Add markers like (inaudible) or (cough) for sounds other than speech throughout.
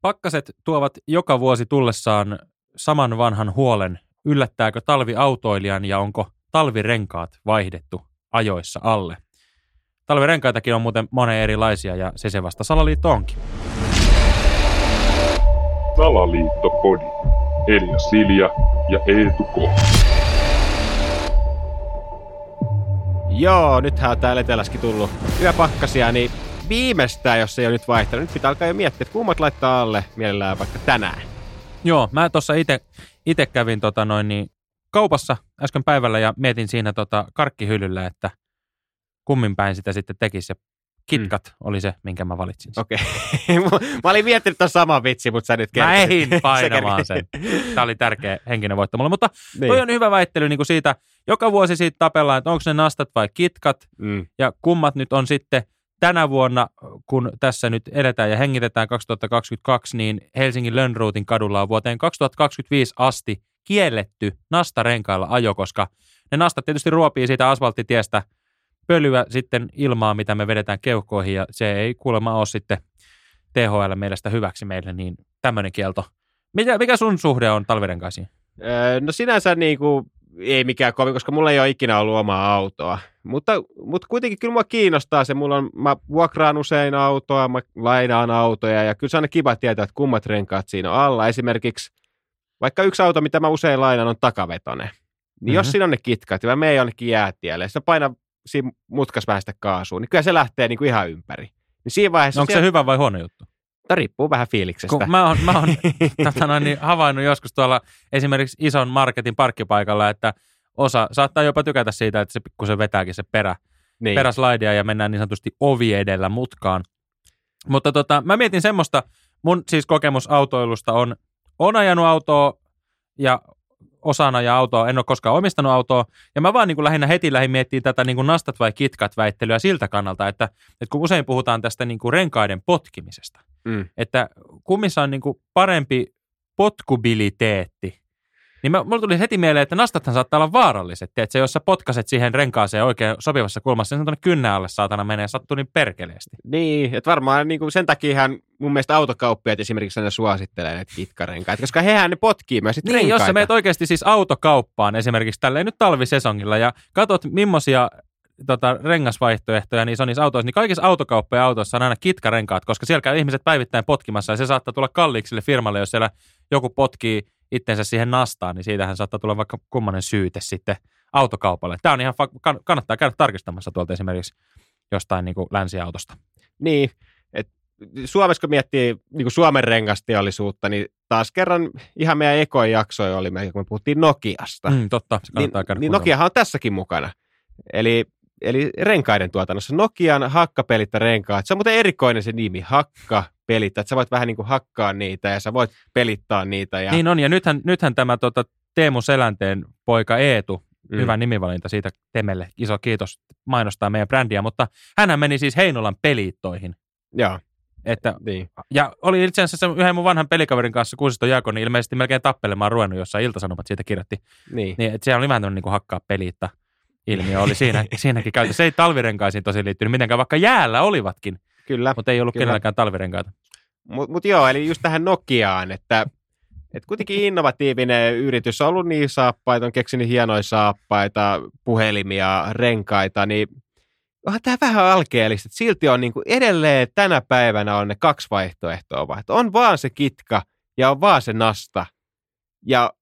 Pakkaset tuovat joka vuosi tullessaan saman vanhan huolen, yllättääkö talvi autoilijan ja onko talvirenkaat vaihdettu ajoissa alle. Talvirenkaitakin on muuten monen erilaisia ja se se vasta salaliitto onkin. Salaliittopodi. Elia Silja ja Eetu K. Joo, nythän on täällä eteläskin tullut yöpakkasia, niin viimeistään, jos ei ole nyt vaihtanut, nyt pitää alkaa jo miettiä, että kummat laittaa alle mielellään vaikka tänään. Joo, mä tuossa itse kävin tota noin, niin kaupassa äsken päivällä ja mietin siinä tota karkkihyllyllä, että kummin päin sitä sitten tekisi. Ja KitKat mm. oli se, minkä mä valitsin. Okei. (laughs) Okay. mä olin miettinyt tuon saman vitsi, mutta sä nyt kertoit. Mä ehdin (laughs) painamaan sen. Tämä oli tärkeä henkinen voitto mulle. Mutta niin. toi on hyvä väittely niin kuin siitä, joka vuosi siitä tapellaan, että onko ne nastat vai KitKat. Mm. Ja kummat nyt on sitten tänä vuonna, kun tässä nyt edetään ja hengitetään 2022, niin Helsingin Lönnruutin kadulla on vuoteen 2025 asti kielletty nastarenkailla ajo, koska ne nastat tietysti ruopii siitä asfalttitiestä pölyä sitten ilmaa, mitä me vedetään keuhkoihin, ja se ei kuulemma ole sitten THL mielestä hyväksi meille, niin tämmöinen kielto. Mikä, mikä sun suhde on talvirenkaisiin? Öö, no sinänsä niin kuin, ei mikään kovin, koska mulla ei ole ikinä ollut omaa autoa. Mutta, mutta kuitenkin kyllä mua kiinnostaa se. Mulla on, mä vuokraan usein autoa, mä lainaan autoja ja kyllä se on aina kiva tietää, että kummat renkaat siinä on alla. Esimerkiksi vaikka yksi auto, mitä mä usein lainan, on takavetone. Niin mm-hmm. jos siinä on ne kitkat ja mä menen jonnekin jäätielle, ja paina siinä mutkas vähän sitä kaasua, niin kyllä se lähtee niin kuin ihan ympäri. Niin siinä vaiheessa no onko siellä... se hyvä vai huono juttu? Tämä riippuu vähän fiiliksestä. Kun mä oon, mä oon (laughs) tota noin, niin havainnut joskus tuolla esimerkiksi ison marketin parkkipaikalla, että osa saattaa jopa tykätä siitä, että se pikkusen vetääkin se perä, niin. peräslaidia ja mennään niin sanotusti ovi edellä mutkaan. Mutta tota, mä mietin semmoista, mun siis kokemus autoilusta on, on ajanut autoa ja osana ja autoa, en ole koskaan omistanut autoa, ja mä vaan niin kuin lähinnä heti lähin miettimään tätä niin kuin nastat vai kitkat väittelyä siltä kannalta, että, että kun usein puhutaan tästä niin kuin renkaiden potkimisesta, mm. että kummissa on niin kuin parempi potkubiliteetti, niin mä, mulla tuli heti mieleen, että nastathan saattaa olla vaaralliset. Että jos sä potkaset siihen renkaaseen oikein sopivassa kulmassa, niin tuonne kynnä alle saatana menee sattuu niin perkeleesti. Niin, että varmaan niin kuin sen takia mun mielestä autokauppiat esimerkiksi ne suosittelee näitä kitkarenkaita, koska hehän ne potkii myös Niin, renkaita. jos sä meet oikeasti siis autokauppaan esimerkiksi tälleen nyt talvisesongilla ja katsot millaisia tota, rengasvaihtoehtoja niissä on niissä autoissa, niin kaikissa autokauppojen autoissa on aina kitkarenkaat, koska siellä käy ihmiset päivittäin potkimassa ja se saattaa tulla kalliiksi sille firmalle, jos siellä joku potkii itsensä siihen nastaan, niin siitähän saattaa tulla vaikka kummanen syyte sitten autokaupalle. Tämä on ihan, fa- kannattaa käydä tarkistamassa tuolta esimerkiksi jostain niin kuin länsiautosta. Niin, että Suomessa kun miettii niin kuin Suomen rengasteollisuutta, niin taas kerran ihan meidän ekoin jaksoja oli, kun me puhuttiin Nokiasta. Mm, totta, se niin, niin Nokiahan on tässäkin mukana. Eli, eli renkaiden tuotannossa. Nokian hakkapelittä renkaat. Se on muuten erikoinen se nimi, hakka pelittää. Että sä voit vähän niin kuin hakkaa niitä ja sä voit pelittää niitä. Ja... Niin on, ja nythän, nythän tämä tota, Teemu Selänteen poika Eetu, mm. hyvä nimivalinta siitä Temelle, iso kiitos, mainostaa meidän brändiä, mutta hän meni siis Heinolan peliittoihin. Joo. Että, niin. Ja oli itse asiassa yhden mun vanhan pelikaverin kanssa, Kuusisto Jaakon, niin ilmeisesti melkein tappelemaan ruvennut, jossa Iltasanomat siitä kirjoitti. Niin. niin että siellä oli vähän tämmöinen niin hakkaa peliitta ilmiö oli siinä, (laughs) siinäkin käytössä. Se ei talvirenkaisiin tosi liittynyt mitenkään, vaikka jäällä olivatkin. Kyllä. Mutta ei ollut Kyllä. kenelläkään talvirenkaita. Mutta mut joo, eli just tähän Nokiaan, että et kuitenkin innovatiivinen yritys on ollut niin saappaita, on keksinyt hienoja saappaita, puhelimia, renkaita, niin onhan tämä vähän alkeellista. Silti on niin kuin edelleen tänä päivänä on ne kaksi vaihtoehtoa, vaan. on vaan se kitka ja on vaan se nasta. Ja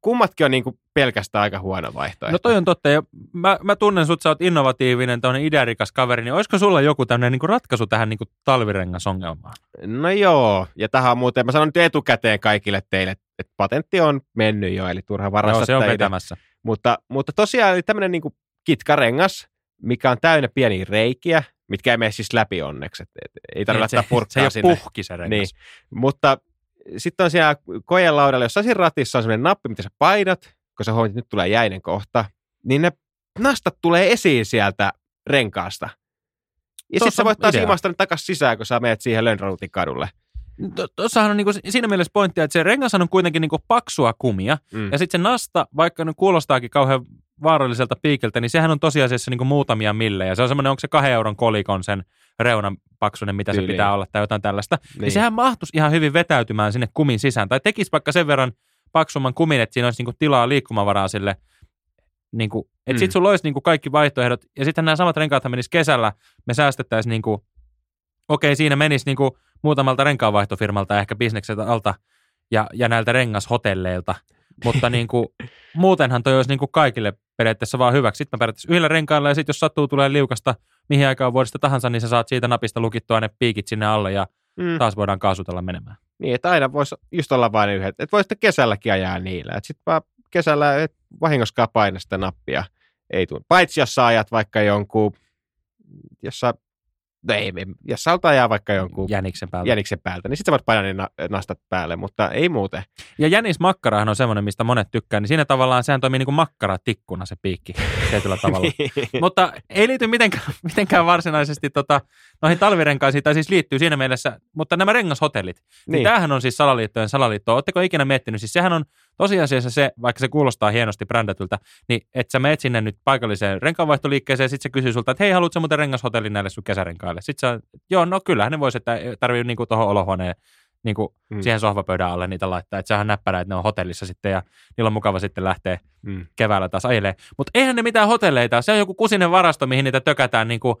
kummatkin on niin kuin pelkästään aika huono vaihtoehto. No toi on totta, ja mä, mä tunnen sut, sä oot innovatiivinen, tämmöinen idearikas kaveri, niin olisiko sulla joku tämmöinen niin ratkaisu tähän niin talvirengasongelmaan? No joo, ja tähän muuten, mä sanon nyt etukäteen kaikille teille, että patentti on mennyt jo, eli turha varassa. Joo, se on vetämässä. Mutta, mutta tosiaan tämmöinen niin kitkarengas, mikä on täynnä pieniä reikiä, mitkä ei mene siis läpi onneksi, et, et, ei tarvitse laittaa purkkaa se, se. Se puhki se rengas. Niin. Mutta sitten on siellä kojelaudalla, jos siinä ratissa on sellainen nappi, mitä sä painat, kun sä että nyt tulee jäinen kohta, niin ne nastat tulee esiin sieltä renkaasta. Ja sitten sä voit taas imasta ne takaisin sisään, kun sä menet siihen Lönnroutin kadulle. Tuossahan on niinku siinä mielessä pointtia, että se rengas on kuitenkin niinku paksua kumia, mm. ja sitten se nasta, vaikka ne kuulostaakin kauhean vaaralliselta piikiltä, niin sehän on tosiasiassa niin kuin muutamia millejä. Se on semmoinen, onko se kahden euron kolikon sen reunan paksunen, mitä Tyyliin. se pitää olla tai jotain tällaista. Niin. niin sehän mahtuisi ihan hyvin vetäytymään sinne kumin sisään. Tai tekisi vaikka sen verran paksumman kumin, että siinä olisi niin kuin tilaa liikkumavaraa sille. Niin kuin, että mm. sitten sulla olisi niin kuin kaikki vaihtoehdot. Ja sitten nämä samat renkaat menis kesällä. Me säästettäisiin, niin kuin, okei siinä menisi niin kuin muutamalta renkaanvaihtofirmalta ehkä bisnekseltä alta ja, ja näiltä rengashotelleilta. Mutta (laughs) niin kuin, muutenhan toi olisi niin kuin kaikille periaatteessa vaan hyväksi. Sitten mä periaatteessa yhdellä renkailla ja sitten jos sattuu tulee liukasta mihin aikaan vuodesta tahansa, niin sä saat siitä napista lukittua ne piikit sinne alle ja mm. taas voidaan kaasutella menemään. Niin, että aina voisi just olla vain yhdet. Että voisi kesälläkin ajaa niillä. Että sitten vaan kesällä et vahingoskaan paina sitä nappia. Ei tule. Paitsi jos sä ajat vaikka jonkun, jos sä No ei, jos sä ajaa vaikka jonkun jäniksen päältä, jäniksen päältä niin sitten sä voit painaa ne nastat päälle, mutta ei muuten. Ja jänismakkarahan on semmoinen, mistä monet tykkää, niin siinä tavallaan sehän toimii niin kuin makkaratikkuna se piikki tietyllä (laughs) tavalla. niin. Mutta ei liity mitenkään, (laughs) mitenkään varsinaisesti tota, noihin talvirenkaisiin, tai siis liittyy siinä mielessä, mutta nämä rengashotellit, niin, niin tämähän on siis salaliittojen salaliitto. Oletteko ikinä miettinyt, siis sehän on tosiasiassa se, vaikka se kuulostaa hienosti brändätyltä, niin että sä meet sinne nyt paikalliseen renkaanvaihtoliikkeeseen ja sitten se kysyy sulta, että hei, haluatko muuten rengashotellin näille sun kesärenkaille? Sitten sä, joo, no kyllähän ne voisi, että tarvii niinku tuohon olohuoneen niin kuin mm. siihen sohvapöydän alle niitä laittaa. Että sehän on näppärä, että ne on hotellissa sitten ja niillä on mukava sitten lähteä mm. keväällä taas ajelee. Mutta eihän ne mitään hotelleita Se on joku kusinen varasto, mihin niitä tökätään niin kuin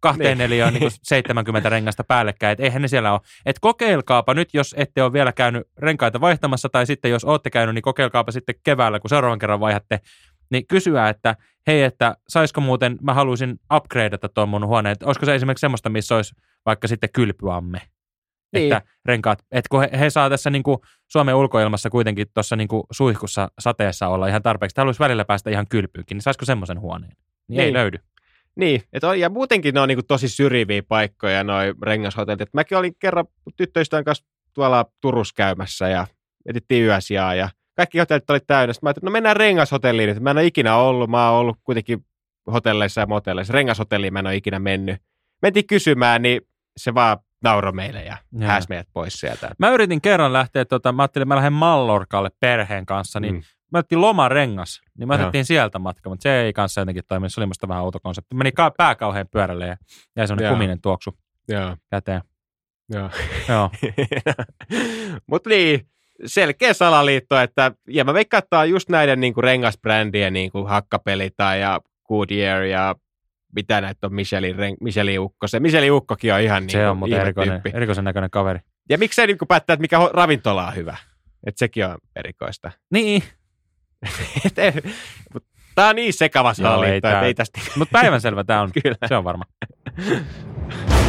kahteen niin. neliöön niin 70 rengasta päällekkäin, että eihän ne siellä ole. Et kokeilkaapa nyt, jos ette ole vielä käynyt renkaita vaihtamassa, tai sitten jos olette käynyt, niin kokeilkaapa sitten keväällä, kun seuraavan kerran vaihdatte, niin kysyä, että hei, että saisiko muuten, mä haluaisin upgradeata tuon mun huoneen, että olisiko se esimerkiksi semmoista, missä olisi vaikka sitten kylpyamme. Niin. Että renkaat, että kun he, he saa tässä niin kuin Suomen ulkoilmassa kuitenkin tuossa niin kuin suihkussa sateessa olla ihan tarpeeksi, että haluaisi välillä päästä ihan kylpyykin, niin saisiko semmoisen huoneen? Niin, niin. ei löydy. Niin, et on, ja muutenkin ne on niinku tosi syrjiviä paikkoja, noi rengashotellit. Et mäkin olin kerran tyttöystävän kanssa tuolla Turussa käymässä ja etittiin yösijaa ja kaikki hotellit oli täynnä. Sitten mä ajattelin, no mennään rengashotelliin. Et mä en ole ikinä ollut, mä oon ollut kuitenkin hotelleissa ja motelleissa. Rengashotelliin mä en ole ikinä mennyt. Mentiin kysymään, niin se vaan nauro meille ja hääs meidät pois sieltä. Mä yritin kerran lähteä, tota, mä ajattelin, että mä lähden Mallorkalle perheen kanssa, niin mm me otettiin lomarengas, niin me otettiin sieltä matka, mutta se ei kanssa jotenkin toiminut. Se oli musta vähän outo konsepti. Meni ka- pää kauhean pyörälle ja jäi semmoinen kuminen tuoksu Joo. käteen. Joo. Joo. (laughs) mutta niin, selkeä salaliitto, että, ja mä veikkaan, että just näiden niin kuin rengasbrändien niin kuin hakkapelita ja Goodyear ja mitä näitä on Michelin, Michelin Ukko. Se Michelin Ukkokin on ihan niin Se on muuten erikoinen, erikoisen näköinen kaveri. Ja miksei niin päättää, että mikä ravintola on hyvä. Että sekin on erikoista. Niin, (laughs) Tämä on niin sekava salaliitto, että ei tästä... Mutta päivänselvä tämä on, (laughs) Kyllä. se on varma. (laughs)